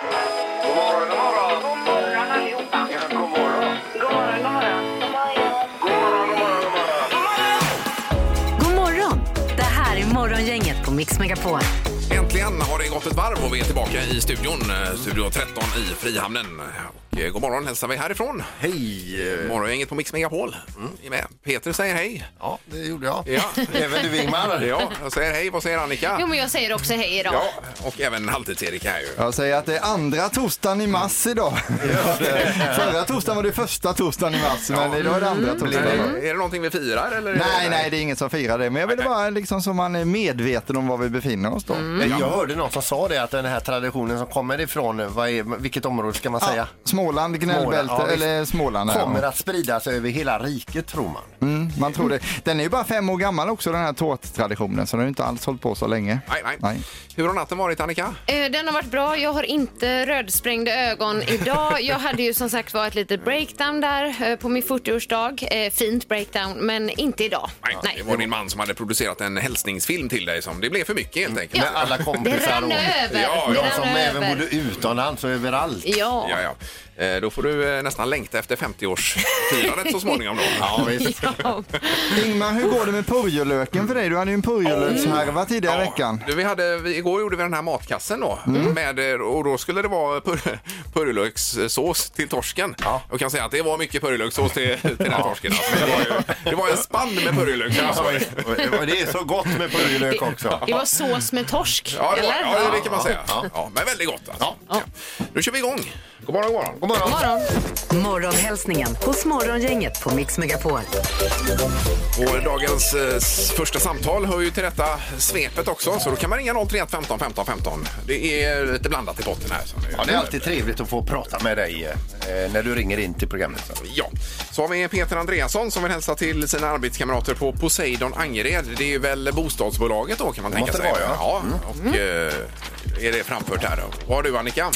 God morgon, god morgon. God morgon allihopa. Ja, god morgon. God morgon, god morgon. God morgon, god morgon, god morgon. God morgon! Det här är Morgongänget på Mix Megapol. Äntligen har det gått ett varv och vi är tillbaka i studion, eh, Studio 13 i Frihamnen. Och eh, god morgon hälsar vi härifrån. Hej! Morgongänget på Mix Megapol är med. Peter säger hej. Ja, det gjorde jag. Ja. Även du Ingmar. Ja, jag säger hej. Vad säger Annika? Jo, men jag säger också hej idag. Ja, och även Halvtids-Erik här ju. Jag säger att det är andra torsdagen i mars idag. Förra torsdagen var det första torsdagen i mars, men idag är det andra torsdagen. Är det någonting vi firar eller? är det- Nej, nej, det är ingen som firar det, men jag ville bara liksom så man är medveten om var vi befinner oss då. Jag hörde någon som sa det att den här traditionen som kommer ifrån, vad är, vilket område ska man säga? Ja, Småland, gnällbälte, Småland, ja, eller Småland. ja. Kommer att spridas över hela riket tror man. Mm, man tror det. Den är ju bara fem år gammal också den här tårttraditionen, så den har ju inte alls hållit på så länge. Nej, nej. Nej. Hur har natten varit Annika? Eh, Den har varit bra. Jag har inte rödsprängda ögon idag. Jag hade ju som sagt var ett litet breakdown där eh, på min 40-årsdag. Eh, Fint breakdown, men inte idag. Nej, det var din man som hade producerat en hälsningsfilm till dig som det blev för mycket helt enkelt. Med alla Det kompisar rann och över. Ja, det ja, de rann som även över. bodde utomlands och överallt. Ja. Ja, ja. Eh, Då får du eh, nästan längta efter 50-årsfirandet så småningom då. Ja, visst. Ja. Ingmar, hur går det med purjolöken för dig? Du hade ju en purjolökshärva tidigare i veckan. Du, vi hade, vi, igår gjorde vi den här matkassen då. Med, eh, och då skulle det vara pur, purjolökssås till torsken. Jag kan säga att det var mycket purjolökssås till, till den här torsken. Alltså. Det, var ju, det var en spann med purjolök. Alltså. Och det är så gott med purjolök också. Det var sås med torsk, Ja, det, var, eller? ja, det kan man säga. Ja. men väldigt gott alltså. Ja. Nu kör vi igång. God morgon, god morgon. God morgon. God morgon. Morgonhälsningen hos Morgongänget på Mix Megapol. Och dagens eh, första samtal hör ju till detta svepet också, så då kan man ringa 031 15 15 15. Det är lite blandat i potten här. Så det, Ja, det är alltid trevligt att få prata med dig eh, när du ringer in till programmet. Så. Ja, så har vi Peter Andreasson som vill hälsa till sina arbetskamrater på Poseidon Angered. Det är väl bostadsbolaget då kan man tänka måste sig. det vara, ja. och eh, är det framfört här. Vad har du Annika?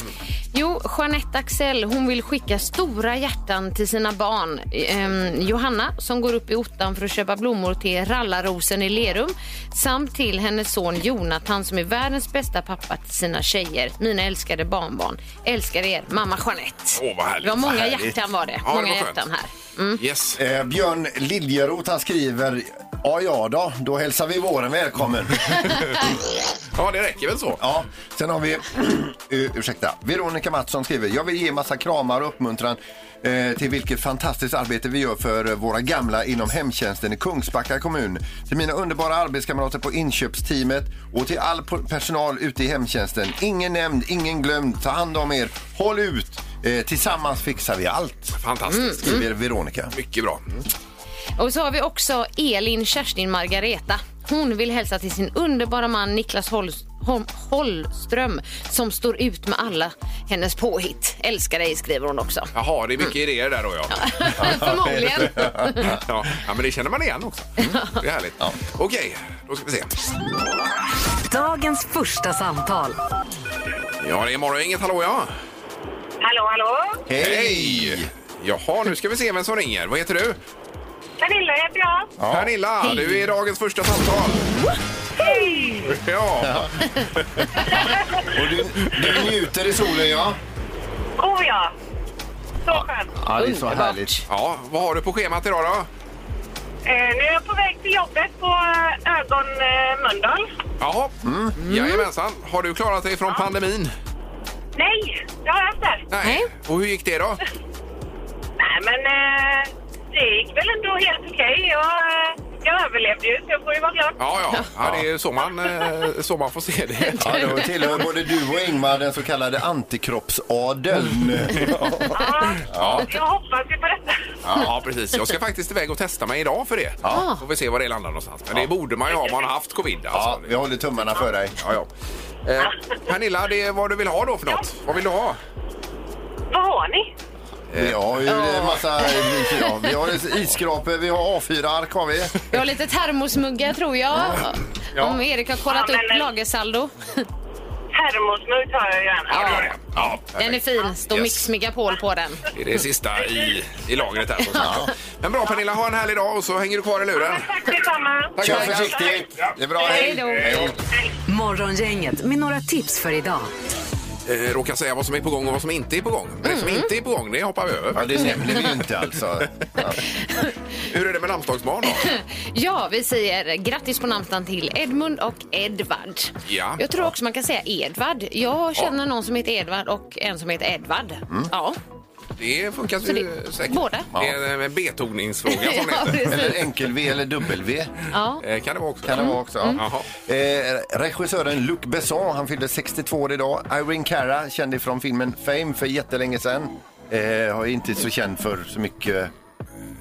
Jo, Jeanette Axel hon vill skicka stora hjärtan till sina barn. Ehm, Johanna som går upp i ottan för att köpa blommor till Rallarrosen i Lerum samt till hennes son Jonathan som är världens bästa pappa till sina tjejer. Mina älskade barnbarn. Älskar er, mamma Jeanette. Åh, vad härligt. Det var många Vad härligt. hjärtan var det. Ja, det många var skönt. hjärtan här. Mm. Yes. Eh, Björn Liljeroth han skriver Ja, ja då, då hälsar vi våren välkommen. Ja, det räcker väl så. Ja, sen har vi, uh, ursäkta, Veronica Mattsson skriver, jag vill ge massa kramar och uppmuntran eh, till vilket fantastiskt arbete vi gör för eh, våra gamla inom hemtjänsten i Kungsbacka kommun. Till mina underbara arbetskamrater på inköpsteamet och till all po- personal ute i hemtjänsten. Ingen nämnd, ingen glömd. Ta hand om er. Håll ut. Eh, tillsammans fixar vi allt. Fantastiskt. Skriver Veronica. Mycket bra. Och så har vi också Elin Kerstin Margareta. Hon vill hälsa till sin underbara man Niklas Hol Hol Holström som står ut med alla hennes påhitt. Älskar dig skriver hon också. Jaha, det är mycket idéer där då ja. Förmodligen. ja. Ja, men det känner man igen också. Det är härligt. Okej, då ska vi se. Dagens första samtal. Ja, det är morgon. Inget hallå ja. Hallå, hallå. Hej! Jaha, nu ska vi se vem som ringer. Vad heter du? Pernilla heter jag. Pernilla, du är dagens första samtal. Hej! Ja. Och du, du njuter i solen, ja? Oh ja. Så skönt. Ja, det är så härligt. ja. Vad har du på schemat idag då? Eh, nu är jag på väg till jobbet på eh, Ögon eh, Mölndal. Jaha. Mm. Jajamensan. Har du klarat dig från pandemin? Nej, det har jag inte. Nej. Och hur gick det då? Nej, men eh, det gick väl ändå helt okej. Jag, eh, jag överlevde ju, så jag får ju vara glad. Ja, ja. ja det är ju så man, eh, så man får se det. Ja, då tillhör både du och Ingmar den så kallade antikroppsadeln. Ja, Jag hoppas ju på detta. Ja, precis. Jag ska faktiskt iväg och testa mig idag för det. Ja. Får vi se var det landar någonstans. Men det borde man ju ha om man har haft covid. Ja, Alltså. vi håller tummarna för dig. Ja, ja. Eh, Pernilla, det är vad du vill ha då för något? Vad vill du ha? Vad har ni? Vi har ju en massa... Ja, vi har isskrapor, vi har A4-ark har vi. Jag har lite termosmuggar tror jag. Om Erik har kollat Ja, men- upp lagersaldo. Termosmugg tar jag gärna. Ja, det gör det. Ja, Den är fin. Står Yes. Mix Megapol på den. Det är det sista i, i lagret här. Ja. Men bra Pernilla, ha en härlig dag och så hänger du kvar i luren. Tack detsamma. Tack, Kör tack. försiktigt. Det är bra. Hej då. Hej då. Morgongänget med några tips för idag. Eh, råka säga vad som är på gång och vad som inte är på gång. Men det som inte är på gång, det hoppar vi över. Ja, det nämner vi ju inte alltså. Ja. Hur är det med namnsdagsbarn då? Ja, vi säger grattis på namnsdagen till Edmund och Edvard. Ja. Jag tror också man kan säga Edvard. Jag känner någon som heter Edvard och en som heter Edvard. Ja. Det funkar Så det- säkert. båda. Det är en betoningsfråga som Ja. Eller enkel-V eller dubbel-V Ja. Eh, Kan det vara också? kan det vara också. Ja. Jaha. Eh, regissören Luc Besson, han fyllde 62 år idag. Irene Cara, känd ifrån filmen Fame för jättelänge sedan. Eh, har inte så känd för så mycket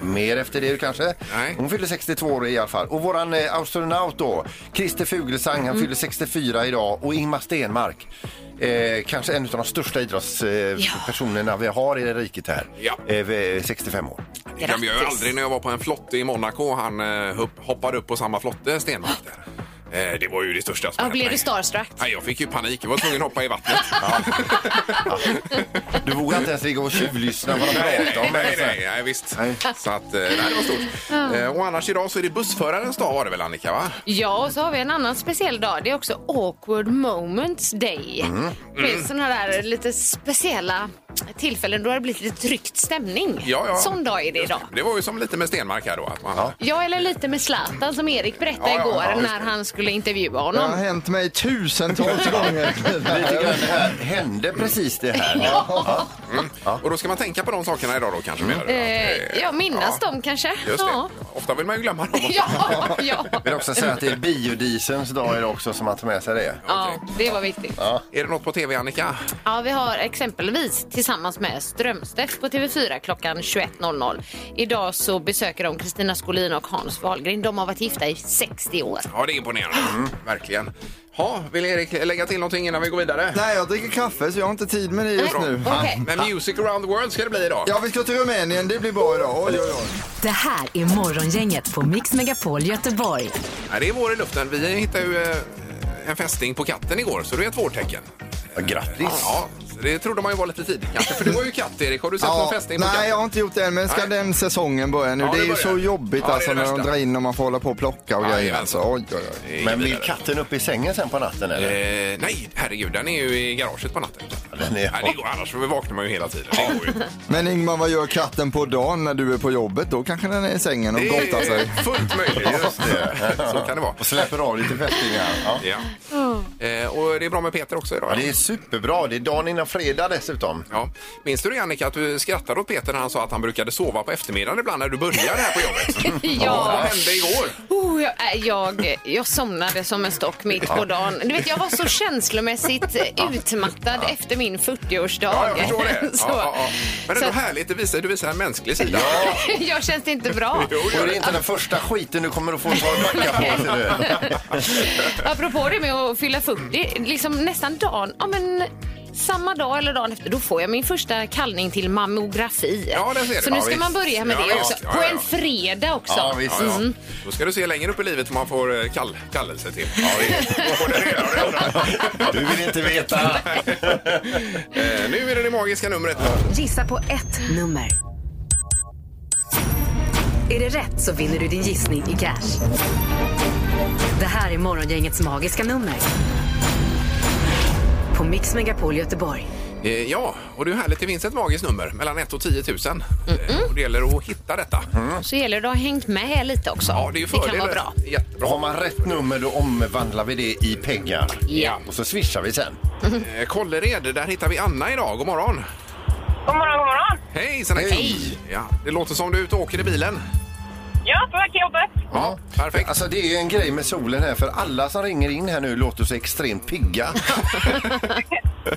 mer efter det kanske. Nej. Hon fyllde 62 år i alla fall. Och våran eh, astronaut då, Christer Fuglesang, han fyllde 64 idag. Och Ingmar Stenmark, eh, kanske en av de största idrottspersonerna Ja. vi har i riket här. Ja. Eh, vid 65 år. Jag glömmer ju Grattis. aldrig när jag var på en flotte i Monaco. Han eh, hopp- hoppade upp på samma flotte, Stenmark där. Eh, det var ju det största som Ja, hänt blev mig. du starstruck? Nej, jag fick ju panik. Jag var tvungen att hoppa i vattnet. Du vågar inte ens ligga och tjuvlyssna vad de nej, pratar om. nej, alltså. nej, nej, visst. Nej. Så att, eh, nej, det var stort. Eh, och annars idag så är det bussförarens dag var det väl Annika? Va? Ja, och så har vi en annan speciell dag. Det är också Awkward Moments Day. Det finns sådana där lite speciella tillfällen då det har blivit lite tryckt stämning. Ja, ja. Sån dag är det idag. Det var ju som lite med Stenmark här då. Att man, Ja. Ja, eller lite med Zlatan som Erik berättade Ja, ja, igår ja, just när han skulle intervjua Det har honom. hänt mig tusentals gånger. Lite grann det här hände precis det här. Mm. Och då ska man tänka på de sakerna idag då kanske menar du? Eh, ja, minnas dem kanske. Just det. Ja. Ofta vill man ju glömma dem. Ja, ja. Jag vill också säga att det är biodieselns dag idag också som man tar med sig det. ja, det var viktigt. Är det något på tv Annika? Ja, vi har exempelvis tillsammans med Strömstedt på TV4 klockan 21.00. Idag så besöker de Kristina Skolin och Hans Wahlgren. De har varit gifta i 60 år. Ja, det är imponerande. Verkligen. Ha, vill Erik lägga till någonting innan vi går vidare? Nej, jag dricker kaffe så jag har inte tid med det just nu. Okej. Men Music around the world ska det bli idag. Ja, vi ska till Rumänien. Det blir bra idag. Oj, oj, oj. Det här är Morgongänget på Mix Megapol Göteborg. Nej, det är vår i luften. Vi hittade ju eh, en fästing på katten igår, så det är ett vårtecken. Ja, grattis! Ja, det trodde man ju var lite tidigt kanske. För du har ju katt, Erik. Har du sett någon fästing på nej, katten? jag har inte gjort det än, men ska Nej. den säsongen börja nu? Ja, det det är ju börjar. så jobbigt Ja, det är alltså det när de värsta. drar in och man får hålla på och plocka och Ja, grejer. jajamensan. Alltså. Oj, oj, oj. Det är Men vidare. katten upp i sängen sen på natten eller? Eh, nej, herregud. Den är ju i garaget på natten. Den är- Nej, det går, annars vaknar man ju hela tiden. Det går ju. Men Ingmar, vad gör katten på dagen när du är på jobbet? Då kanske den är i sängen och Det gottar sig. är fullt möjligt. Just det. Så kan det vara. Och släpper av lite fästingar. Ja. Ja. Eh, och det är bra med Peter också idag. Ja, det är superbra. Det är dagen innan fredag dessutom. Ja. Minns du det Annika, att du skrattade åt Peter när han sa att han brukade sova på eftermiddagen ibland när du började här på jobbet? Ja. Vad hände igår? Oh, jag, äh, jag, jag somnade som en stock mitt på dagen. Du vet, jag var så känslomässigt utmattad efter min 40-årsdag. Ja, jag förstår det. Så, Ja, ja, ja. Men det är så- ändå härligt, du visar, du visar en mänsklig sida. jag känns inte bra. Jo, det det är det. inte den första skiten du kommer att få ta backa på. Apropå det med att fylla 40, liksom nästan dagen, ja men samma dag eller dagen efter, då får jag min första kallning till mammografi. Ja, det ser du. Så nu Ja, ska visst. man börja med Ja, det visst. också. Ja, På ja, en ja. fredag också. Ja, visst. Ja, ja. Mm. Då ska du se längre upp i livet som man får eh, kall, kallelse till. Ja, det är både det ena och det andra. Du vill inte veta. Eh, nu är det det magiska numret. Gissa på ett nummer. Är det rätt så vinner du din gissning i cash. Det här är Morgongängets magiska nummer. På Mix Megapol Göteborg. Eh, ja, och det är härligt. Det finns ett magiskt nummer mellan 1 och 10 000. Eh, och det gäller att hitta detta. Så gäller det att ha hängt med lite också. Ja, det är ju kan fördel. vara bra. Jättebra. Har man rätt nummer då omvandlar vi det i pengar. Ja. Och så swishar vi sen. Eh, Kållered, där hittar vi Anna idag. God morgon. God morgon, god morgon. Hej, Hej. Hej. Ja, det låter som du är ute och åker i bilen. Ja, till jobbet. Ja, perfekt. Alltså det är ju en grej med solen här för alla som ringer in här nu låter så extremt pigga.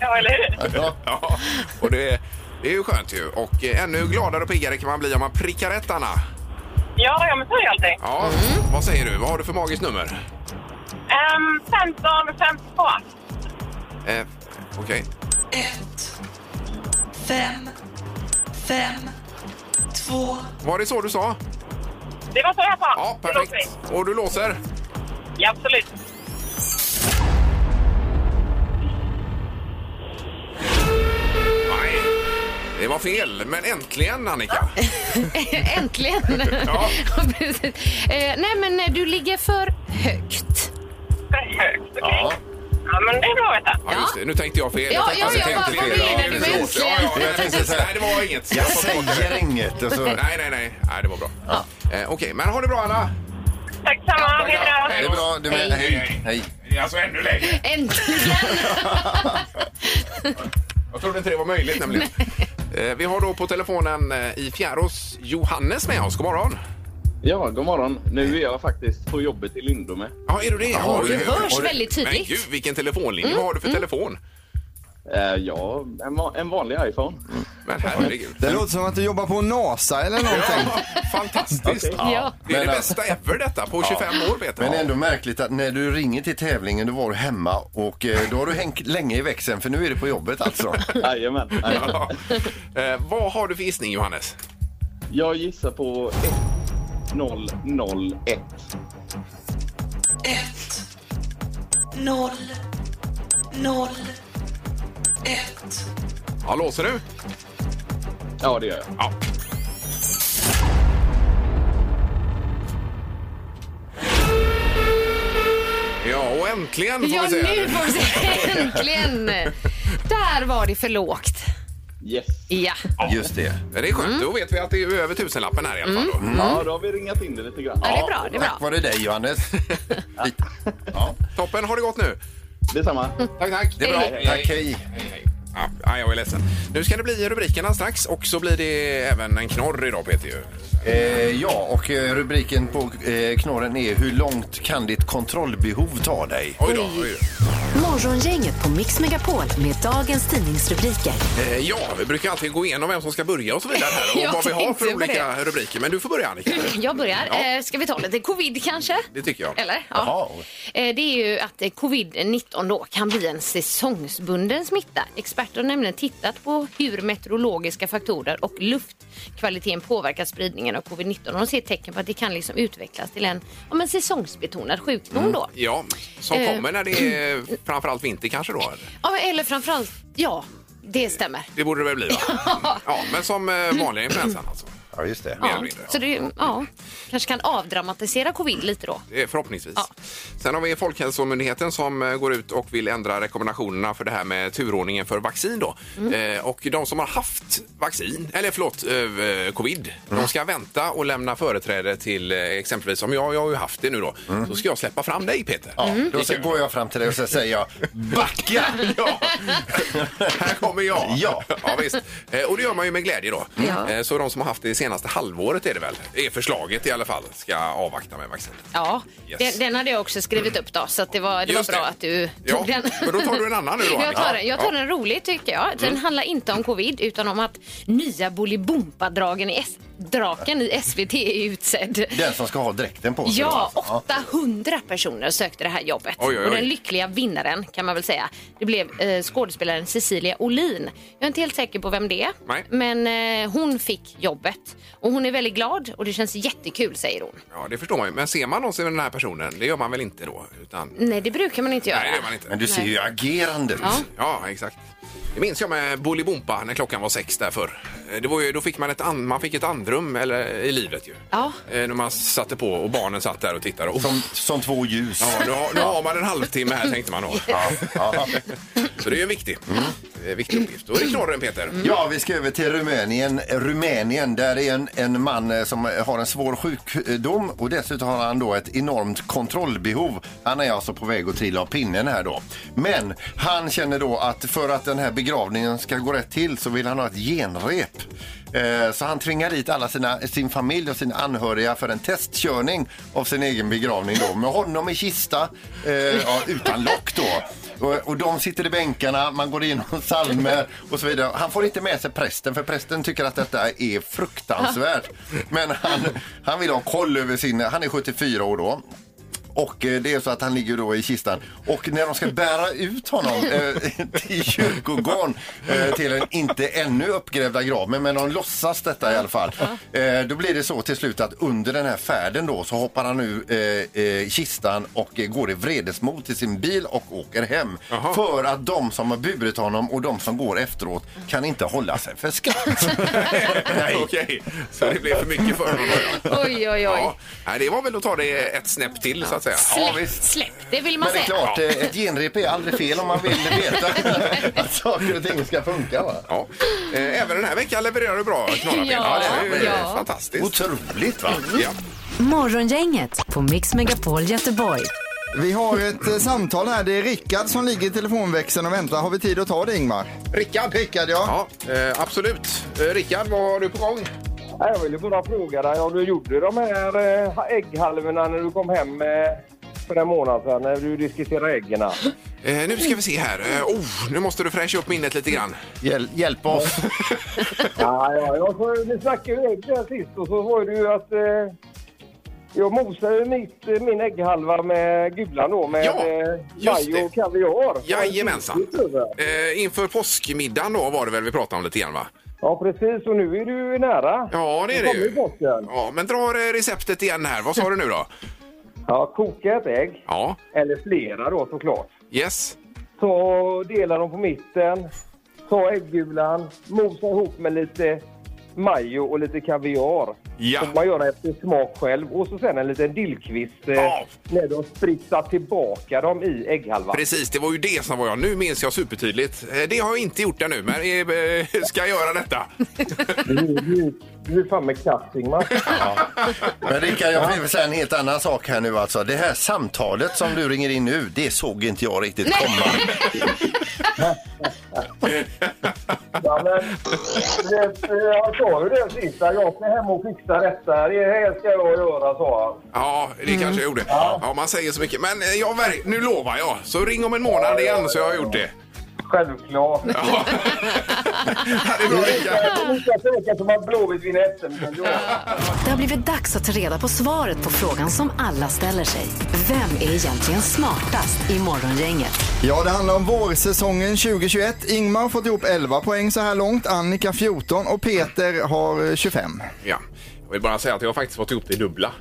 Ja, eller hur? Ja. Ja, och det, det är ju skönt ju. Och eh, ännu gladare och piggare kan man bli om man prickar rätt, Anna. Ja, ja, men så är det alltid. Ja, vad säger du? Vad har du för magiskt nummer? Um, 15, 52. Eh, Okej. ett, fem, fem, två, Var det så du sa? Det var så jag sa. Ja, perfekt. Och du låser? Ja, absolut. Nej, det var fel. Men äntligen, Annika. Äntligen! Ja. Precis. eh, nej, men eh, du ligger för högt. För högt, okej. Ja. Ja, men det är bra att veta. Ja, just det. Nu tänkte jag fel. Ja, ja, jag ja, tänkte vad fel. menar du med förlåt. äntligen? Ja, ja, Jag tänkte så här- Nej, det var inget. Jag säger inget. Och så... Nej, nej, nej. Nej, det var bra. Eh, Okej, men ha det bra Anna. Tack samma. Hej då. Det är bra. Du med. Hej. Hej. Det är alltså ännu längre. Äntligen! Jag trodde inte det var möjligt nämligen. Eh, Vi har då på telefonen eh, i Fjärås Johannes med oss. God morgon. Ja, god morgon. Nu är jag faktiskt på jobbet i Lindome. Ja, är du det? Ja, Det hörs väldigt Men tydligt. gud, vilken telefonlinje. Vad har du för telefon? Eh, ja, en, va- en vanlig iPhone. Men herregud. Det låter som att du jobbar på NASA eller någonting. Ja, fantastiskt. Ja. Det är det Men, bästa ever detta på 25 år Peter. Men ändå märkligt att när du ringer till tävlingen då var du hemma och eh, då har du hängt länge i växeln för nu är du på jobbet alltså. Jajamän. jajamän. Ja. Eh, vad har du för gissning Johannes? Jag gissar på 1001. ett noll noll ett Ja, låser du? Ja, det gör jag. Ja. Ja, och äntligen får Ja, vi se. nu får vi se. Äntligen! Där var det för lågt. Yes. Ja. Just det. Men det är skönt, då vet vi att det är över tusenlappen här i alla fall. Då. Ja, då har vi ringat in det lite grann. ja, det är bra. Det är Tack bra. var det dig Johannes. Ja, Toppen, har det gått nu? Detsamma. Tack, tack. det är bra. Hej. Tack, hej. Hej, hej. Ja, ja, jag är ledsen. Nu ska det bli rubrikerna strax och så blir det även en knorr idag Peter. ju. Eh, ja, och eh, rubriken på eh, knorren är Hur långt kan ditt kontrollbehov ta dig? Oj då. Oj då. Morgongänget på Mix Megapol med dagens tidningsrubriker. Eh, ja, vi brukar alltid gå igenom vem som ska börja och så vidare här och Jag vad vi har tänkte för på olika rubriker. Men du får börja Annika. Jag börjar. Ja. Eh, ska vi ta lite covid kanske? Det tycker jag. Eller? Jaha. Eh, Det är ju att eh, covid-19 då kan bli en säsongsbunden smitta. Experter har nämligen tittat på hur meteorologiska faktorer och luftkvaliteten påverkar spridningen av covid-19. Och de ser tecken på att det kan liksom utvecklas till en ja, men säsongsbetonad sjukdom då. Ja, som Eh. kommer när det är framförallt vinter kanske då? eller? Ja, eller framförallt, ja, det stämmer. Det borde det väl bli va? Ja, men som eh, vanliga influensan alltså. Ja, just det. Ja, mindre, ja. så det ja, kanske kan avdramatisera covid lite då. Det är Förhoppningsvis. Ja. Sen har vi Folkhälsomyndigheten som eh, går ut och vill ändra rekommendationerna för det här med turordningen för vaccin. Då. Mm. Eh, och de som har haft vaccin, eller förlåt, eh, covid, de ska vänta och lämna företräde till eh, exempelvis, om jag, jag har ju haft det nu då, så ska jag släppa fram dig Peter. Ja, då så går jag fram till dig och så säger jag backa! Ja, här kommer jag. Ja. ja visst. Eh, Och det gör man ju med glädje då. Ja. Eh, Så de som har haft det senaste halvåret är det väl, är förslaget i alla fall, ska avvakta med vaccinet. Ja, Yes. den, den hade jag också skrivit upp då, så att det var, det var Just bra det. att du Ja, tog den. men då tar du en annan nu då, Jag Annika. tar, den, jag tar Ja. Mm. den roligt tycker jag. Den handlar inte om covid utan om att nya Bolibompa-draken i, S- draken i SVT är utsedd. Den som ska ha dräkten på sig. Ja, då, alltså. 800 personer sökte det här jobbet. Oj, oj, oj. Och den lyckliga vinnaren kan man väl säga, det blev eh, skådespelaren Cecilia Olin. Jag är inte helt säker på vem det är, Nej. men eh, hon fick jobbet. Och hon är väldigt glad och det känns jättekul säger hon. Ja, det förstår man ju. Men ser man någonsin den här personen, det gör man väl inte då? Utan... Nej, det brukar man inte göra. Nej, det gör man inte. Men du ser ju agerande ut. Ja. Ja, exakt. Det minns jag med Bolibompa när klockan var sex där förr. Eh, Det var ju, då fick man ett, an, man fick ett andrum eller, i livet ju. Ja. Eh, När man satte på och barnen satt där och tittade. Och, Som, som två ljus. ja, nu, har, nu har man en halvtimme här tänkte man då. Ja, ja. Så det är ju en viktig, eh, viktig uppgift. Då är det knorren Peter. Mm. Ja, vi ska över till Rumänien. Rumänien, där är en, en man eh, som har en svår sjukdom och dessutom har han då ett enormt kontrollbehov. Han är alltså på väg att trilla av pinnen här då. Men han känner då att för att den här begravningen ska gå rätt till så vill han ha ett genrep. Eh, Så han tvingar dit alla sina, sin familj och sina anhöriga för en testkörning av sin egen begravning då. Med honom i kista, eh, ja, utan lock då. Och, och de sitter i bänkarna, man går igenom psalmer och så vidare. Han får inte med sig prästen för prästen tycker att detta är fruktansvärt. Men han, han vill ha koll över sin, han är 74 år då. Och eh, det är så att han ligger då i kistan. Och när de ska bära ut honom eh, till kyrkogården eh, till en inte ännu uppgrävda grav, men, men de låtsas detta i alla fall. Eh, då blir det så till slut att under den här färden då så hoppar han ur eh, eh, kistan och går i vredesmod till sin bil och åker hem. Jaha. För att de som har burit honom och de som går efteråt kan inte hålla sig för skratt. Nej. Okej, så det blev för mycket för honom. Oj, oj, oj. Ja, nej, det var väl att ta det ett snäpp till så att säga. säga. Ja, visst. Släpp det vill man Men det är säga. klart, eh, ett genrep är aldrig fel om man vill veta att saker och ting ska funka. Va? Ja. Eh, Även den här veckan levererar du bra knorrapel. Ja, det är ja. fantastiskt. Otroligt va? Ja. Morgongänget på Mix Megapol Göteborg. Vi har ett eh, samtal här. Det är Rickard som ligger i telefonväxeln och väntar. Har vi tid att ta det Ingmar? Rickard. Rickard ja. Ja, eh, absolut. Eh, Rickard, vad har du på gång? Jag ville bara fråga dig om du gjorde de här eh, ägghalvorna när du kom hem eh, för en månad sedan när du diskuterade äggen. Eh, nu ska vi se här. Eh, oh, nu måste du fräscha upp minnet lite grann. Hjäl hjälp oss. Ja, ja, ja, så, ni snackade ju ägg där sist och så var det ju att eh, jag mosade mitt, eh, min ägghalva med gulan då med Ja, eh, just maj och kaviar. Jajamensan. Eh, inför påskmiddagen då var det väl vi pratade om lite grann va? Ja, precis. Och nu är du nära. Ja, det är det ju. Ja, men dra eh, receptet igen här. Vad sa du nu då? Ja, koka ett ägg. Ja, Eller flera då såklart. yes. Ta, dela dem på mitten. Ta äggulan, mosa ihop med lite majo och lite kaviar. Ja. Får man göra efter smak själv. Och så sen en liten dillkvist eh, Ja. när du har spritsat tillbaka dem i ägghalvan. Precis, det var ju det som var jag. Nu minns jag supertydligt. Eh, Det har jag inte gjort ännu, men eh, ska jag göra detta. Du, du, du är fan med katt, Ingmar. Men Rickard, jag vill säga en helt annan sak här nu alltså. Det här samtalet som du ringer in nu, det såg inte jag riktigt komma. Ja, men, det, jag sa ju det sist. att Jag ska hem och fixa detta. Det här ska jag göra, sa han. Ja, det kanske jag gjorde. Ja, man säger så mycket. Men eh, jag, nu lovar jag. Så ring om en månad igen så jag har gjort det. Självklart. Ja. det är bra, Rickard. Lika säkert som att Blåvitt vinner SM. Det har blivit dags att ta reda på svaret på frågan som alla ställer sig. Vem är egentligen smartast i Morgongänget? Ja, det handlar om vårsäsongen 2021. Ingmar har fått ihop 11 poäng så här långt, Annika 14 och Peter har eh, 25. Ja. Jag vill bara säga att jag har faktiskt fått ihop det dubbla.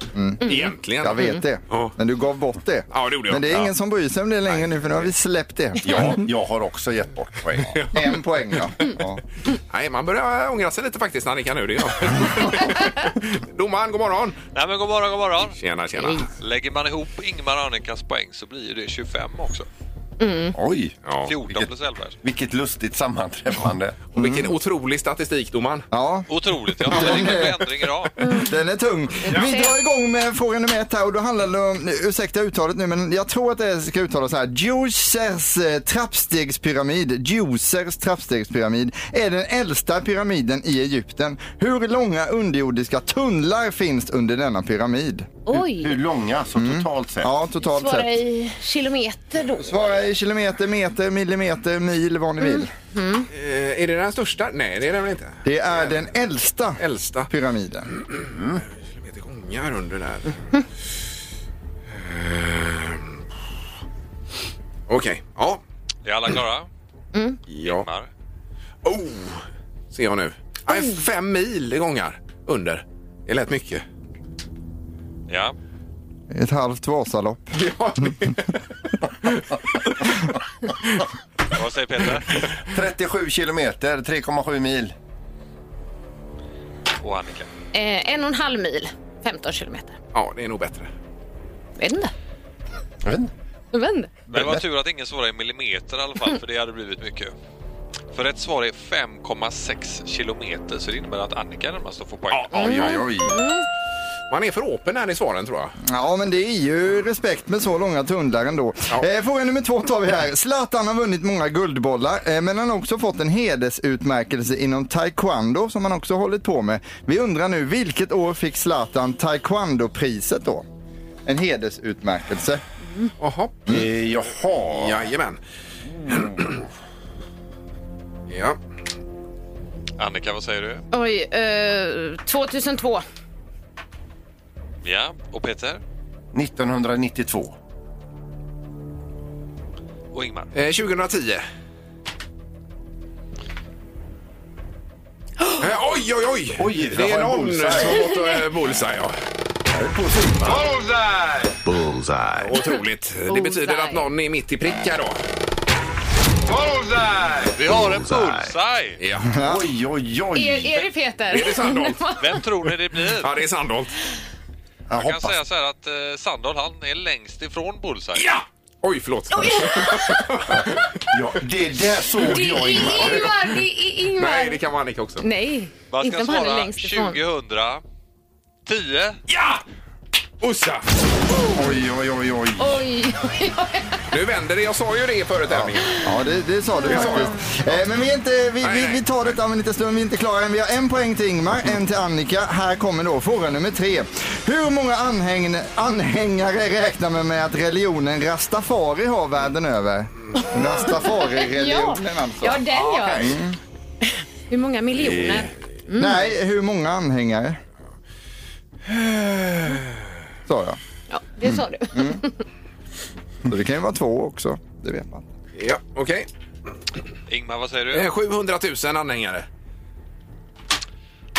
Egentligen. Jag vet det. Ja. Men du gav bort det. Ja, det gjorde jag. Men det är Ja. ingen som bryr sig om det längre nu för nu har vi släppt det. Ja, jag har också gett bort poäng. En poäng ja. ja. Nej, man börjar ångra sig lite faktiskt Annika nu. Det är jag. Domaren, god morgon. Nej men god morgon, god morgon. Tjena, tjena. Lägger man ihop Ingmar och Annikas poäng så blir det 25 också. Oj, Ja. 14 plus 11. vilket lustigt sammanträffande. Och vilken otrolig statistik, domaren. ja. Otroligt, ja. Det är. Den är tung. Vi drar igång med fråga nummer ett här och då handlar det om, ursäkta uttalet nu men jag tror att det ska uttalas så här. Djusers eh, trappstegspyramid, Djusers trappstegspyramid är den äldsta pyramiden i Egypten. Hur långa underjordiska tunnlar finns under denna pyramid? Hur Oj. långa så totalt sett? Ja, totalt Svara sett. i kilometer då. Svara i kilometer, meter, millimeter, mil, vad ni vill. Eh, är det den största? Nej, det är den väl inte. Det är den äldsta Äldsta. pyramiden. Kilometer gångar under där. Eh, Okej, ja. Är alla klara? Ja. Ingmar? Oh, ser jag nu. Nej, fem mil i gångar under. Det är lätt mycket. Ja. Ett halvt Vasalopp. Ja, Vad säger Peter? 37 kilometer, 3,7 mil. Och Annika? Eh, en och en halv mil, 15 kilometer. ja, det är nog bättre. Vet inte. Jag vet inte. Jag vet inte. Men det var tur att ingen svarade i millimeter i alla fall, för det hade blivit mycket. För rätt svar är 5,6 kilometer, så det innebär att Annika är närmast att få poäng. Oj, oj, oj. Man är för öppen här i svaren tror jag. Ja, men det är ju respekt med så långa tunnlar ändå. Ja. Eh, fråga nummer två tar vi här. Zlatan har vunnit många guldbollar, eh, men han har också fått en hedersutmärkelse inom taekwondo som han också hållit på med. Vi undrar nu, vilket år fick Zlatan taekwondo-priset då? En hedersutmärkelse. Jaha. Eh, jaha. Jajamän. Ja. Annika, vad säger du? Oj, eh, 2002. Ja. Och Peter? 1992. Och Ingmar? Eh, 2010. Eh, oj, oj, oj! Oj, det är någon bullseye. som har fått eh, bullseye. Ja. Bullseye! Otroligt. Det betyder att någon är mitt i prick här då. Vi har en bullseye! Ja. Oj, oj, oj. Är, är det Peter? Är det Sandholt? Vem tror ni det blir? Ja, det är Sandholt. Jag kan hoppas. säga så här att eh, Sandahl han är längst ifrån bullseye. Ja! Oj, förlåt. Ja, det där såg Det är jag Ingmar. Ingmar! Det är Ingmar! Nej, det kan vara Annika också. Nej, Man inte ska om han är svara längst ifrån. 2010. Ja! Ussa! Oj, oj, oj, oj. Oj, oj, oj. Nu vänder det. Jag sa ju det före tävlingen. Ja, det, det sa du faktiskt. Eh, men vi, är inte, vi, Nej, vi, vi tar detta om en liten stund. Vi är inte klara än. Vi har en poäng till Ingmar, en till Annika. Här kommer då fråga nummer tre. Hur många anhäng, anhängare räknar man med att religionen rastafari har världen över? Rastafari-religionen alltså. Ja, den ja. Mm. Hur många miljoner? Nej, hur många anhängare? Sa jag. Ja, det sa du. Så det kan ju vara två också. Det vet man. Ja, okej. Ingmar, vad säger du? Eh, 700 000 anhängare.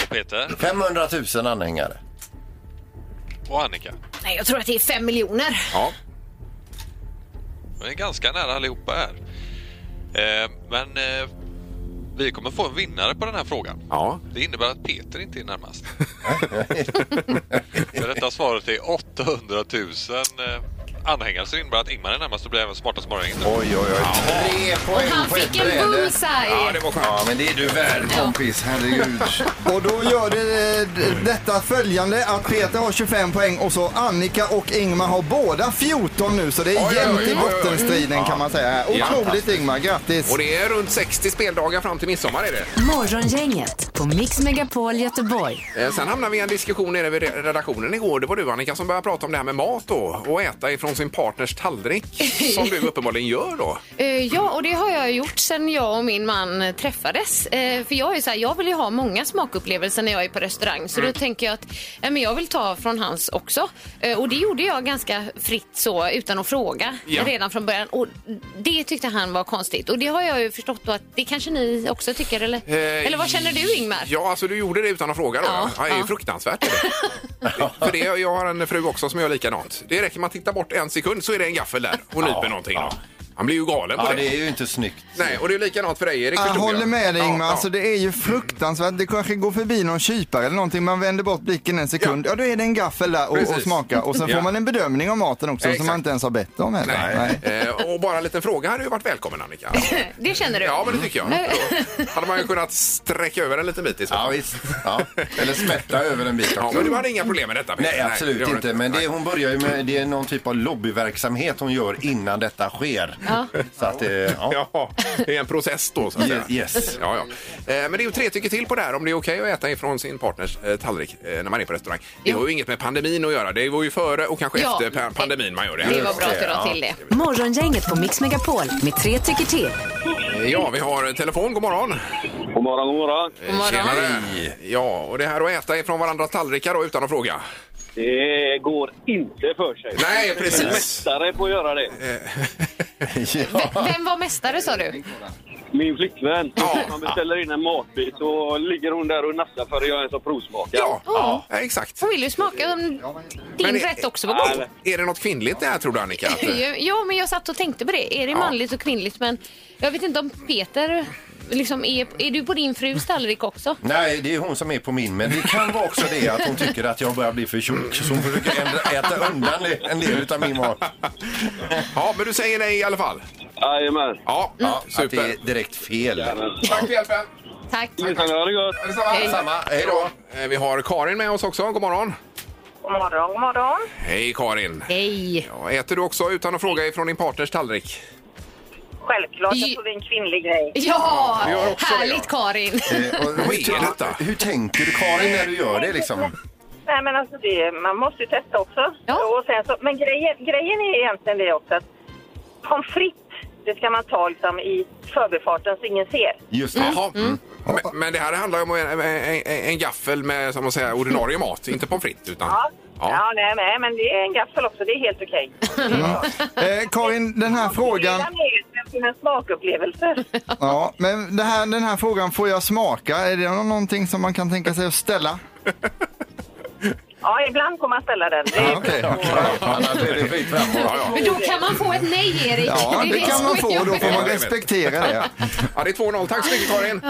Och Peter? 500 000 anhängare. Och Annika? Nej, jag tror att det är fem miljoner. Ja. Vi är ganska nära allihopa här. Eh, men eh, vi kommer få en vinnare på den här frågan. Ja. Det innebär att Peter inte är närmast. För detta svaret är 800 000 eh, anhängare. Så det innebär att Ingmar är närmast och blir även smartast morgon. Oj, oj, oj. Tre poäng Han på ett fick en bräde. bullseye. Ja, det var skönt. Ja, men det är du värd kompis. Herregud. Och då gör det eh, d- detta följande att Peter har 25 poäng och så Annika och Ingmar har båda 14 nu så det är Oj, oj, jämnt oj, i oj, oj. bottenstriden kan man säga. Ja. Otroligt Ingmar, grattis! Och det är runt 60 speldagar fram till midsommar är det. Morgongänget på Mix Megapol Göteborg. Eh, Sen hamnade vi i en diskussion nere vid re- redaktionen igår. Det var du Annika som började prata om det här med mat då och äta ifrån sin partners tallrik som du uppenbarligen gör då. Eh, ja, och det har jag gjort sen jag och min man träffades. Eh, för jag är så här, jag vill ju ha många smakupplevelser när jag är på restaurang. Så då tänker jag att eh, men jag vill ta från hans också. Eh, och det gjorde jag ganska fritt så utan att fråga Ja. redan från början. Och det tyckte han var konstigt. Och det har jag ju förstått då att det kanske ni också tycker. Eller, Eh, eller vad känner du Ingmar? Ja, alltså du gjorde det utan att fråga då? Ja, Ja, det är ju ja. fruktansvärt. Är det. För det, jag har en fru också som gör likadant. Det räcker man tittar bort en sekund så är det en gaffel där och nyper någonting. Då. Han blir ju galen på Ja, det. det är ju inte snyggt. Nej, och det är likadant för dig Erik. Jag förstod håller med dig Ingmar, ja. alltså, det är ju fruktansvärt. Det kanske går förbi någon kypare eller någonting, man vänder bort blicken en sekund. Ja, då är det en gaffel där och, och Precis. smaka. Och sen Ja. får man en bedömning av maten också Exakt. som man inte ens har bett om heller. Nej. Eh, och bara en liten fråga hade ju varit välkommen Annika. Det känner du? Ja, men det tycker jag. Då hade man ju kunnat sträcka över en liten bit i så Ja, fall. visst. Ja. Eller smätta över en bit Ja, också. men du hade inga problem med detta? Peter? Nej, absolut det har du inte. Men det, Nej. hon börjar ju med det är någon typ av lobbyverksamhet hon gör innan detta sker. Så att, eh, ja. Ja, det är en process då så att säga. Yes. Ja, ja. Eh, Men det är ju tre tycker till på det här om det är okej att äta ifrån sin partners eh, tallrik eh, när man är på restaurang. Det har ju inget med pandemin att göra. Det var ju före och kanske Ja. efter pa- pandemin man gör det. Det var bra att du la till det. Morgongänget på Mix Megapol med tre tycker till. Ja, vi har telefon. God morgon. God morgon, god morgon. God morgon. Tjenare. Ja, och det här att äta ifrån varandras tallrikar då utan att fråga. Det går inte för sig. Nej, precis. mästare på att göra det. ja. Vem var mästare sa du? Min flickvän. Ja. Man beställer in en matbit så ligger hon där och nassar för att jag ens har provsmakat. Ja, ja. exakt. Hon vill ju smaka om din Men är- rätt också var god. Är det något kvinnligt det här tror du Annika? Att, eh, Ja, men jag satt och tänkte på det. Är det manligt och kvinnligt? Men jag vet inte om Peter, liksom är, är du på din frus tallrik också? Nej, det är hon som är på min. Men det kan vara också det att hon tycker att jag börjar bli för tjock. Så hon försöker ändra, äta undan en del av min mat. Ja, men du säger nej i alla fall? Jajamän. Ja, Ja, att det super. är direkt fel. Tack för hjälpen. Tack. Minsann, ha det gott. Detsamma. Samma. Hej då. Eh, Vi har Karin med oss också. God morgon. God morgon, god morgon. Hej Karin. Hej. Ja, äter du också utan att fråga ifrån din partners tallrik? Självklart, jag tror det är en kvinnlig grej. Ja, också det, härligt Karin. Eh, och Vad hur, är detta? hur tänker du Karin när du gör det liksom? Nej, men alltså det, man måste ju testa också. Ja. Och sen så, men grejen, grejen är egentligen det också att pommes frites, det ska man ta liksom i förbifarten så ingen ser. Just det. Jaha. Mm. Men, men det här handlar ju om en, en, en gaffel med som man säger, ordinarie mat, inte pommes frites. Utan, Ja, ja. nej, nej, men det är en gaffel också, det är helt okej. Eh, Karin, den här frågan... Frågan är ju en smakupplevelse. Ja, men det här, den här frågan, får jag smaka? Är det någonting som man kan tänka sig att ställa? Ja, ibland kommer man ställa den. Det är Ja, okej. Annars är det fritt framåt. Ja, ja. Men då kan man få ett nej, Erik. Ja, det kan man är få. Då får man respektera det. ja, det är 2-0. Tack så mycket Karin.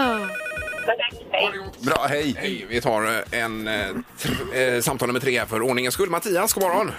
Bra, hej. Hej, vi tar eh, en eh, tr- eh, samtal nummer tre här för ordningens skull. Mattias, god morgon.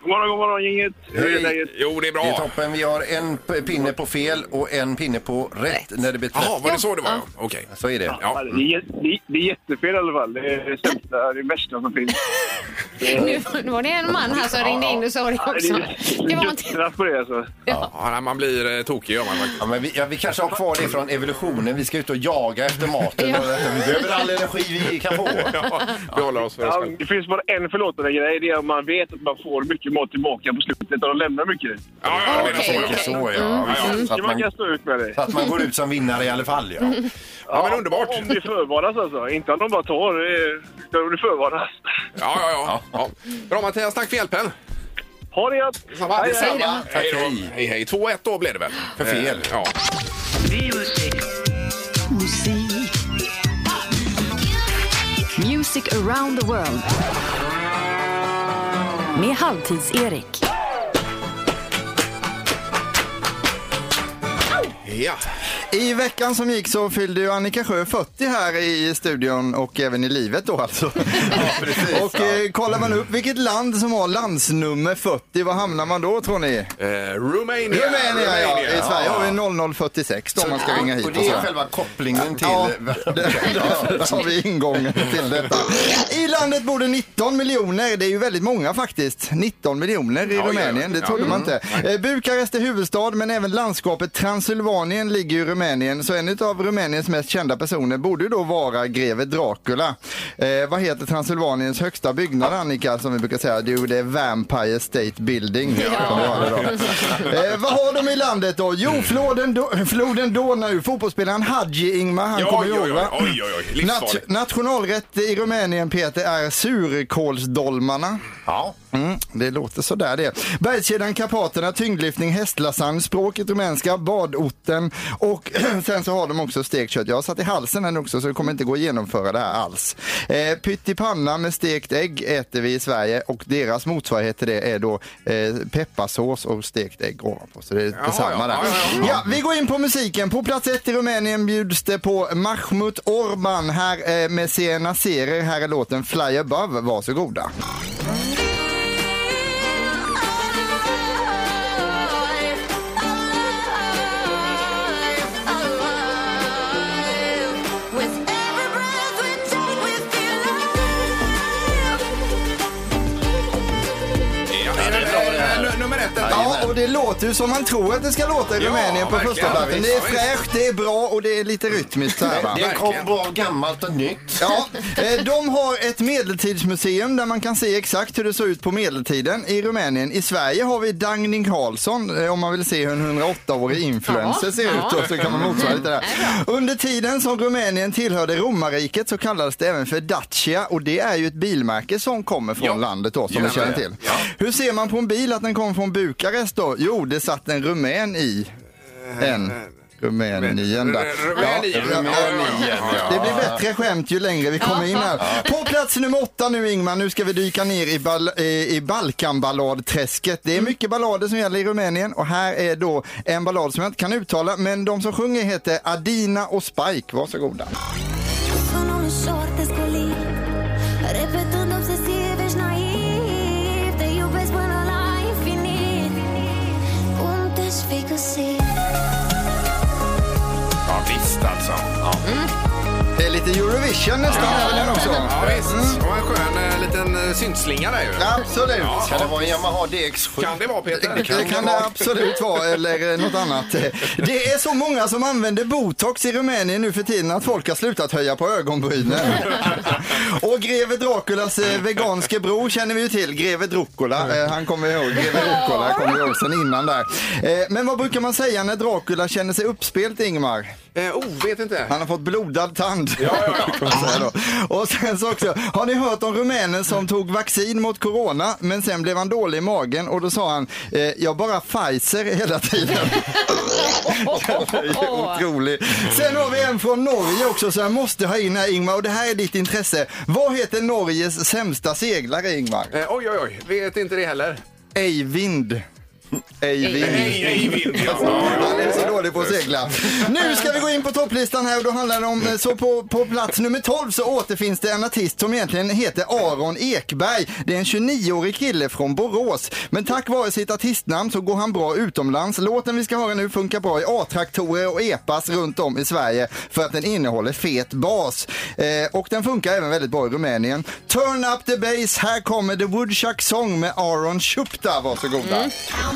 God morgon, god morgon gänget. Hur är läget? Jo, det är Det är bra. toppen. Vi har en p- pinne på fel och en pinne på rätt när det blir. Jaha, var det så det var? Ja. Okej. Så är det. Ja. Ja, det, är, jä- det, är- det är jättefel i alla fall. Det är det sämsta, det värsta som finns. Nu, nu var det en man här som ringde in och sa det Ja, också. det var inte... dödsstraff på det alltså. Ja, man blir eh, tokig gör man faktiskt. Ja, men vi, ja, vi kanske har kvar det från evolutionen. Vi ska ut och jaga efter maten. Ja. Och detta. Vi behöver all energi vi kan få. Ja, vi håller oss för oss Ja, själva. det finns bara en förlåtande grej. Det är om man vet att man får mycket mat tillbaka på slutet och de lämnar mycket. Ja, ja, det är Okej, så. okej. Så, ja. Så Så, att man man, kan stå ut med det. så att man går ut som vinnare i alla fall. Ja. Ja, men underbart. Om det förvarnas alltså. Inte om de bara tar. Utan om det förvarnas. Ja, ja, ja. Ja. Bra Mattias, tack för hjälpen. Ha det gött! Samma. Hej, hej. Detsamma. Hej då. Hej, hej. 2-1 då blev det väl? För fel. Eh, Ja. Music around the world. Med Halvtids-Erik. ja. I veckan som gick så fyllde ju Annika Sjö 40 här i studion och även i livet då alltså. och eh, kollar man upp vilket land som har landsnummer 40, var hamnar man då tror ni? Eh, Romania. Rumänien ja, i Sverige har vi 0046 då om man ska ringa hit. Och det är själva kopplingen till... Ja, där, där har vi ingången till detta. I landet bor det 19 miljoner, det är ju väldigt många faktiskt. 19 miljoner i Ja, Rumänien, det ja. trodde man Mm. inte. Eh, Bukarest är huvudstad men även landskapet Transylvanien ligger i Rumänien. Så en av Rumäniens mest kända personer borde ju då vara greve Dracula. Eh, vad heter Transylvaniens högsta byggnad Annika som vi brukar säga? Jo det är Vampire State Building. Då? Eh, vad har de i landet då? Jo floden, do, floden Donau, fotbollsspelaren Hadji Ingmar, han Ja, kommer ihåg va? oj, oj, oj, livsfarligt. nationalrätt i Rumänien Peter är surkålsdolmarna. Ja. Mm, det låter sådär det. Bergskedjan Karpaterna, tyngdlyftning, hästlasagne, språket rumänska, badotten och sen så har de också stekt kött. Jag har satt i halsen nu också så det kommer inte gå att genomföra det här alls. Eh, pyttipanna med stekt ägg äter vi i Sverige och deras motsvarighet till det är då eh, pepparsås och stekt ägg ovanpå. Så det är Jaha, detsamma ja, där. ja, ja, ja. Ja, vi går in på musiken. På plats ett i Rumänien bjuds det på Mahmut Orban här eh, med Sena Serer. Här är låten Fly Above. Varsågoda. Låter ju som man tror att det ska låta i Ja, Rumänien på verkligen. första platsen. Det är visst. fräscht, det är bra och det är lite rytmiskt så här va? Det är en kombo av gammalt och nytt. Ja, eh, de har ett medeltidsmuseum där man kan se exakt hur det såg ut på medeltiden i Rumänien. I Sverige har vi Dagny Carlsson, eh, om man vill se hur en 108-årig influencer Ja, ser ja. ut då, så kan man motsvara lite där. Under tiden som Rumänien tillhörde romarriket så kallades det även för Dacia och det är ju ett bilmärke som kommer från Ja. landet då som vi känner till. ja. Hur ser man på en bil att den kommer från Bukarest då? Jo, det satt en rumän i en Rumänien där. Rumänien. Ja, Rumänien, ja. det blir bättre skämt ju längre vi kommer in här. På plats nummer åtta nu Ingmar, nu ska vi dyka ner i, bal i Balkanballadträsket. Det är mycket ballader som gäller i Rumänien och här är då en ballad som jag inte kan uttala men de som sjunger heter Adina och Spike. Varsågoda. Son Eurovision nästan över den också. ja visst. Och en skön eh, liten eh, syntslinga där ju. Absolut. Kan det vara en Yamaha DX7? Kan det vara Peter? Det kan det absolut vara, eller eh, något annat. Det är så många som använder botox i Rumänien nu för tiden att folk har slutat höja på ögonbrynen. Och greve Draculas veganske bror känner vi ju till, greve Dracula. Han kommer ihåg, greve Dracula kommer vi ihåg sen innan där. Men vad brukar man säga när Dracula känner sig uppspelt, Ingmar? Eh, oh, vet inte. Han har fått blodad tand. Ja, ja, ja. säga då. Och sen så också, har ni hört om rumänen som tog vaccin mot corona men sen blev han dålig i magen och då sa han, eh, jag bara Pfizer hela tiden. Otroligt. Sen har vi en från Norge också som jag måste ha in här Ingmar och det här är ditt intresse. Vad heter Norges sämsta seglare Ingmar? Eh, oj, oj, oj. Vet inte det heller. Eivind. Eivind, ja. Han är så dålig på att segla. Nu ska vi gå in på topplistan här och då handlar det om, så på, på plats nummer 12 så återfinns det en artist som egentligen heter Aron Ekberg. Det är en 29-årig kille från Borås. Men tack vare sitt artistnamn så går han bra utomlands. Låten vi ska höra nu funkar bra i A-traktorer och epas runt om i Sverige för att den innehåller fet bas. Eh, och den funkar även väldigt bra i Rumänien. Turn up the bass, här kommer The Woodchuck Song med Aron Shupta. Varsågoda. How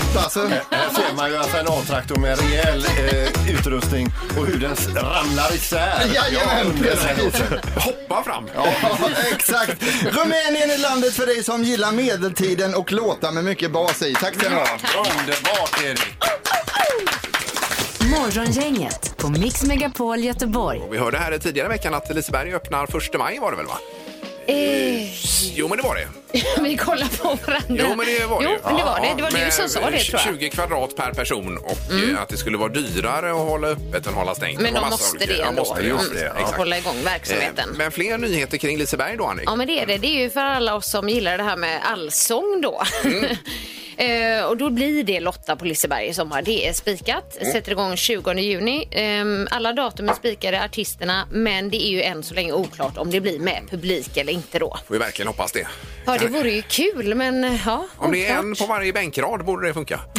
stort alltså. Här ser man ju alltså en A-traktor med rejäl eh, utrustning och hur den ramlar isär. Jajamän, precis. Hoppa fram. Ja, exakt. Rumänien är landet för dig som gillar medeltiden och låtar med mycket bas i. Tack ska ni ha. Underbart Erik! Morgongänget på Mix Megapol Göteborg. Vi hörde här tidigare i veckan att Liseberg öppnar första maj var det väl va? Eh, Jo men det var det. vi kollar på varandra. Jo men det var det Jo, men det var det. Det var du som sa det tror jag. 20 kvadrat per person och Mm. eh, att det skulle vara dyrare att hålla öppet än hålla stängt. Men de massa måste olika- det Ja, ändå. måste det, Mm. just det, Att exakt. hålla igång verksamheten. Eh, Men fler nyheter kring Liseberg då Annika? Ja, men det är det. Det är ju för alla oss som gillar det här med allsång då. Mm. Eh, och då blir det Lotta på Liseberg i sommar. Det är spikat. Mm. Sätter igång 20 juni. Ehm, alla datum är spikade, artisterna, men det är ju än så länge oklart om det blir med publik eller inte då. Får vi verkligen hoppas det. Ja, det vore ju kul, men eh, ja, Om det är en på varje bänkrad borde det funka.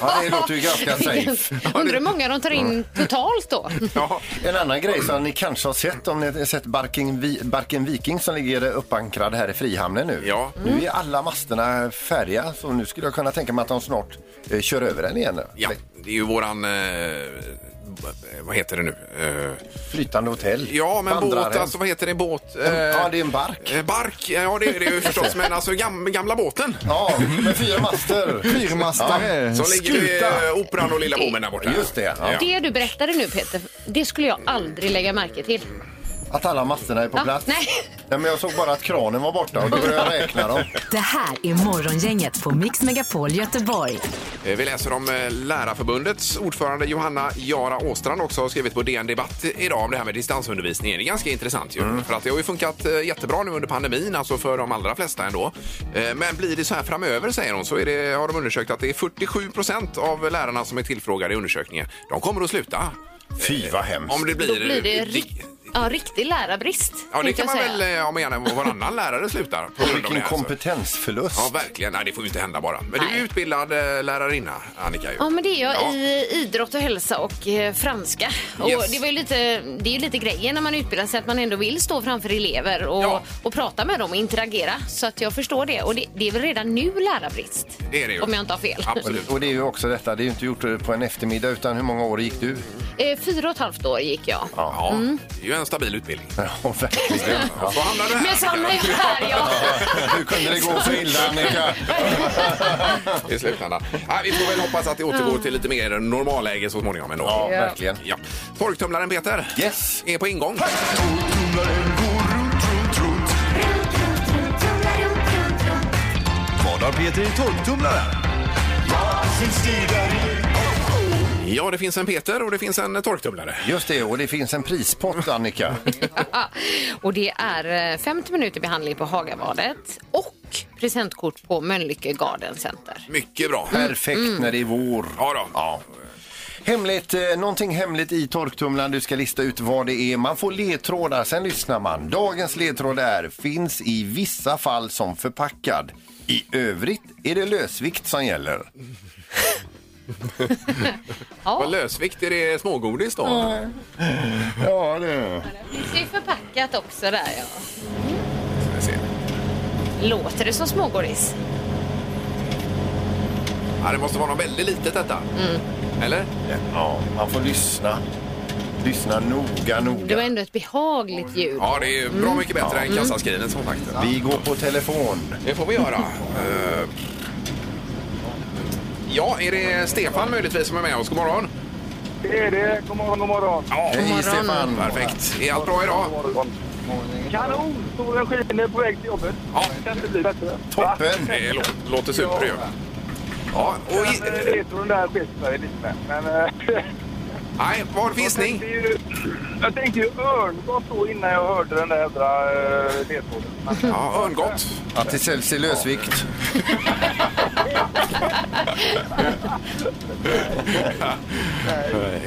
Ja, det låter ju ganska safe. Undrar hur många de tar in totalt då. En annan grej som ni kanske har sett om ni har sett Barken, Barken Viking som ligger uppankrad här i Frihamnen nu. Ja. Nu är alla masterna färdiga så nu skulle jag kunna tänka mig att de snart eh, kör över den igen. Ja, det är ju våran... Eh, vad heter det nu? Eh, Flytande hotell. ja, men båt, Vandrarhem. alltså vad heter det? Båt? Ja, det är en bark. Eh, bark, ja det är det ju förstås, men alltså gam, gamla båten. Ja, med fyra master. Fyrmastare. Som ligger vid eh, Operan och Lilla Bommen där borta. Just det, ja. Det du berättade nu Peter, det skulle jag aldrig lägga märke till. Att alla masterna är på Ja, plats. nej. Nej, men jag såg bara att kranen var borta och då började jag räkna dem. Det här är Morgongänget på Mix Megapol Göteborg. Eh, Vi läser om eh, Lärarförbundets ordförande Johanna Jara Åstrand också har skrivit på DN Debatt idag om det här med distansundervisningen. Det är ganska intressant ju. För att det har ju funkat eh, jättebra nu under pandemin, alltså för de allra flesta ändå. Eh, Men blir det så här framöver, säger hon, så är det, har de undersökt att det är 47 procent av lärarna som är tillfrågade i undersökningen. De kommer att sluta. Fy vad hemskt. Om det blir... Då blir det rik- ja, riktig lärarbrist. Ja, det kan man väl säga. eh, gärna varannan lärare slutar. På grund av Vilken det, alltså. kompetensförlust. Ja, verkligen. Nej, det får ju inte hända bara. Men du är Nej. utbildad eh, lärarinna, Annika. Ju. Ja, men det är jag Ja. i idrott och hälsa och eh, franska. Och Yes. det, var ju lite, det är ju lite grejen när man utbildar sig att man ändå vill stå framför elever och, Ja. och prata med dem och interagera. Så att jag förstår det. Och det, det är väl redan nu lärarbrist? Det är det ju. Om jag inte har fel. Absolut. Och det är ju också detta, det är ju inte gjort på en eftermiddag utan hur många år gick du? Eh, fyra och ett halvt år gick jag. Ja, Mm. det är ju en stabil utbildning. Ja, verkligen. Ja. Då hamnar du här. Men Sanna är ju här, ja. Hur kunde det gå så illa Annika? I slutändan. Ja, vi får väl hoppas att det återgår till lite mer normalläge så småningom ändå. Ja, verkligen. Ja. Torktumlaren Peter Yes. är på ingång. Vad har Peter i torktumlaren? Ja, det finns en Peter och det finns en torktumlare. Just det, och det finns en prispott Annika. Och det är eh, 50 minuter behandling på Hagabadet och presentkort på Mölnlycke Garden Center. Mycket bra. Perfekt när det är vår. Ja, då. Ja. Hemligt, eh, någonting hemligt i torktumlaren. Du ska lista ut vad det är. Man får ledtrådar, sen lyssnar man. Dagens ledtråd är finns i vissa fall som förpackad. I övrigt är det lösvikt som gäller. Vad lösvikt, är det smågodis då? Ja, det Det är förpackat också där ja. Ska vi se. Låter det som smågodis? Ja, det måste vara något väldigt litet detta. Mm. Eller? Ja, man får lyssna. Lyssna noga, Det var noga. ändå ett behagligt ljud. Ja, det är bra mycket bättre än kassaskrinet som sagt. Vi går på telefon. Det får vi göra. Eh, Ja, är det Stefan möjligtvis som är med oss? God morgon. Det är det. God morgon, god morgon. Ja, Hej Stefan. perfekt. Är allt bra idag? Kanon! Solen skiner på väg till jobbet. Ja. Kan inte bli bättre. Toppen. Det lå- låter super ju. Ja, och eh, Retron där spetsar vi lite med. Men, eh, nej, för gissning? Jag tänkte ju, jag tänkte ju örngott då innan jag hörde den där jädra uh, ledtråden. Ja, örngott. Att det säljs i lösvikt.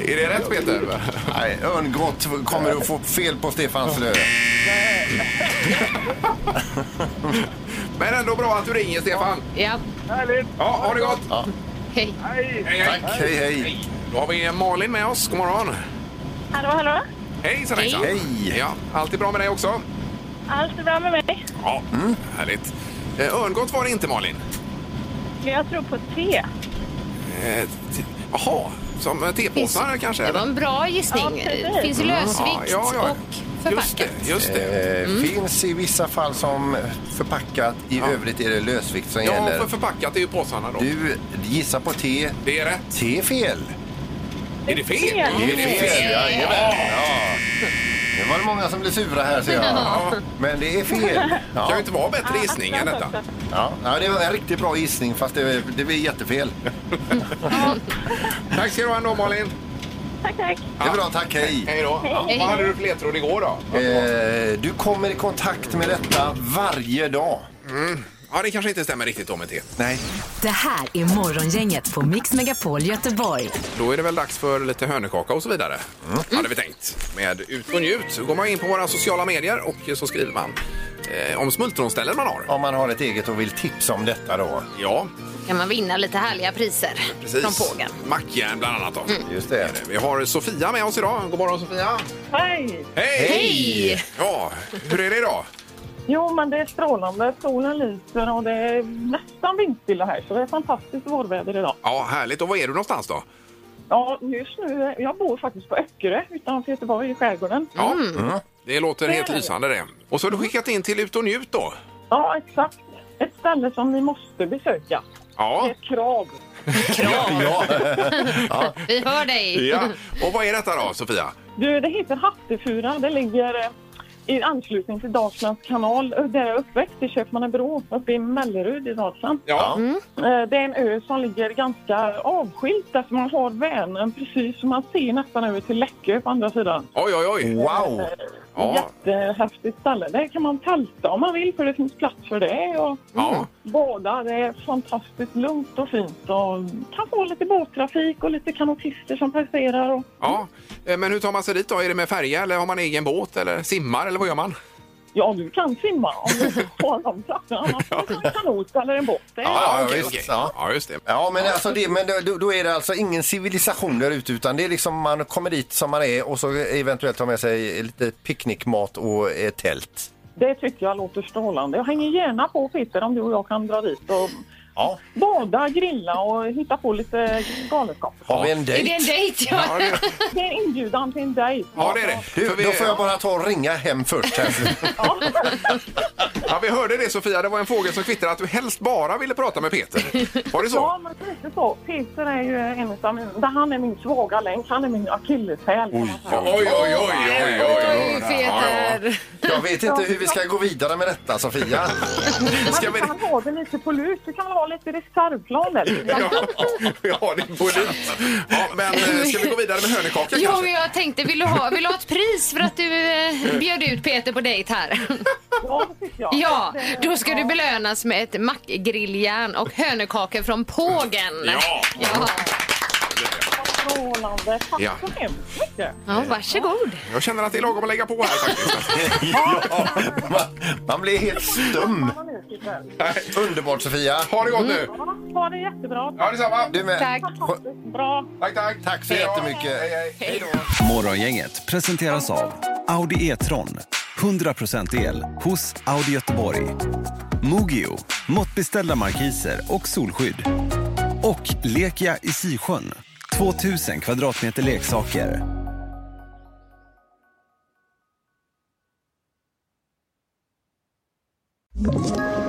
Är det rätt Peter? Nej, örngott kommer att få fel på Stefanslö. Men ändå bra att du ringer Stefan. Ja. Härligt! Ja, ha det gott. Ja. Hej. Hej! Hej, hej. Tack, hej, hej. Då har vi Malin med oss. God morgon. Hallå, hallå? Hejsan hejsan. Hej. Ja, allt är bra med dig också? Allt är bra med mig? Ja, härligt. Eh, Örngott var det inte Malin? Jag tror på te. Eh, t- Jaha, som eh, tepåsar kanske? Det var en bra gissning. Ja, precis. det finns i lösvikt Ja, ja, ja. och Just det, förpackat. just det. Eh, Finns i vissa fall som förpackat. I övrigt är det lösvikt som Ja, gäller. för förpackat är ju påsarna då. Du gissar på T. Det är rätt. T är fel. Är det fel? fel? Är det fel? Jajamän. Ja. Nu var det många som blev sura här ser jag. Men det är fel. Det kan ju Ja. inte vara bättre gissning än detta. Ja. ja, det var en riktigt bra gissning fast det, det blev jättefel. Tack ska du ha ändå Malin. Tack, tack. Det är bra, tack. Hej. Hej då. Ja, Hej. vad hade du för ledtråd igår då? Eh, du kommer i kontakt med detta varje dag. Ja, det kanske inte stämmer riktigt då med te. Nej. Det här är Morgongänget på Mix Megapol Göteborg. Då är det väl dags för lite hönökaka och så vidare. Hade vi tänkt. Med Ut och njut. Så går man in på våra sociala medier och så skriver man eh, om smultronställen man har. Om man har ett eget och vill tipsa om detta då. Ja, kan man vinna lite härliga priser precis. från Pågen. Mackjärn bland annat då. Just det. Vi har Sofia med oss idag. God morgon Sofia. Hej! Hej! Hej! Ja, hur är det idag? Jo, men det är strålande. Solen lyser och det är nästan vindstilla här. Så det är fantastiskt vårväder idag. Ja, härligt. Och var är du någonstans då? Ja, just nu, jag bor faktiskt på Öckerö utanför Göteborg i skärgården. Ja, Mm. det låter Det helt det. lysande det. Och så har du skickat in till Ut och njut då? Ja, exakt. Ett ställe som ni måste besöka. Det är Ja. ett krav. Ja. Vi hör dig. ja. Och vad är detta då, Sofia? Du, det heter Hattefura. Det ligger eh, i anslutning till Dalslands kanal. Där jag är uppväxt, i Köpmannebro, uppe i Mellerud i Dalsland. Ja. Eh, Det är en ö som ligger ganska avskilt där man har Vänern precis som man ser nästan över till Läckö på andra sidan. Oj, oj, oj. Wow! Ja. Jättehäftigt ställe. Där kan man tälta om man vill för det finns plats för det. Och Ja. bada. Det är fantastiskt lugnt och fint och kan få lite båttrafik och lite kanotister som passerar. Och, ja. Eh, Men hur tar man sig dit då? Är det med färja eller har man egen båt eller simmar eller vad gör man? Ja, du kan simma om du har de trakterna. Annars får du en kanot eller en båt. Det är- Ja, ja, okej, visst. okej. Ja. Ja, just det. Ja, men, alltså det, men då, då är det alltså ingen civilisation där ute utan det är liksom man kommer dit som man är och så eventuellt tar med sig lite picknickmat och ett tält. Det tycker jag låter strålande. Jag hänger gärna på Peter om du och jag kan dra dit och Ja. bada, grilla och hitta på lite galenskap. Har vi en Är det dejt? en dejt? Ja. Ja, det, Det är en inbjudan till en dejt. ja, det är det. Du, vi, då får jag bara ta och ringa hem först. Här. ja, vi hörde det Sofia, det var en fågel som kvittrade att du helst bara ville prata med Peter. Var det så? Ja, men lite så. Peter är ju en av min, han är min svaga länk. Han är min akilleshäl. kan man säga. Oj, oj, oj, oj, oj, Oj, oj. Peter. Jag vet inte hur vi ska gå vidare med detta, Sofia. Ska vi... kan ha det lite på lut. Du kan ha lite reservplan där. Ja, vi har det på lut. Ja, men eh, ska vi gå vidare med hönökaka Jo, kanske? jag tänkte, vill du, ha, vill du ha ett pris för att du eh, bjöd ut Peter på dejt här? Ja, det tycker jag. Ja, Det- då ska ja. du belönas med ett mackgrilljärn och hönökakor från Pågen. Ja. ja. Strålande. Tack Ja. så hemskt mycket. Ja, varsågod. Jag känner att det är lagom att lägga på här faktiskt. Ja, man, man blir helt stum. Underbart, Sofia. Ha det gott nu! Ja, ha det jättebra. Ja, detsamma. Du med. Tack. Bra. Tack, tack. Tack så Hej då. jättemycket. Hej, hej. Morgongänget presenteras av Audi E-tron. 100% el hos Audi Göteborg. Mogio, måttbeställda markiser och solskydd. Och Lekia i Sisjön. 2000 kvadratmeter leksaker. Ett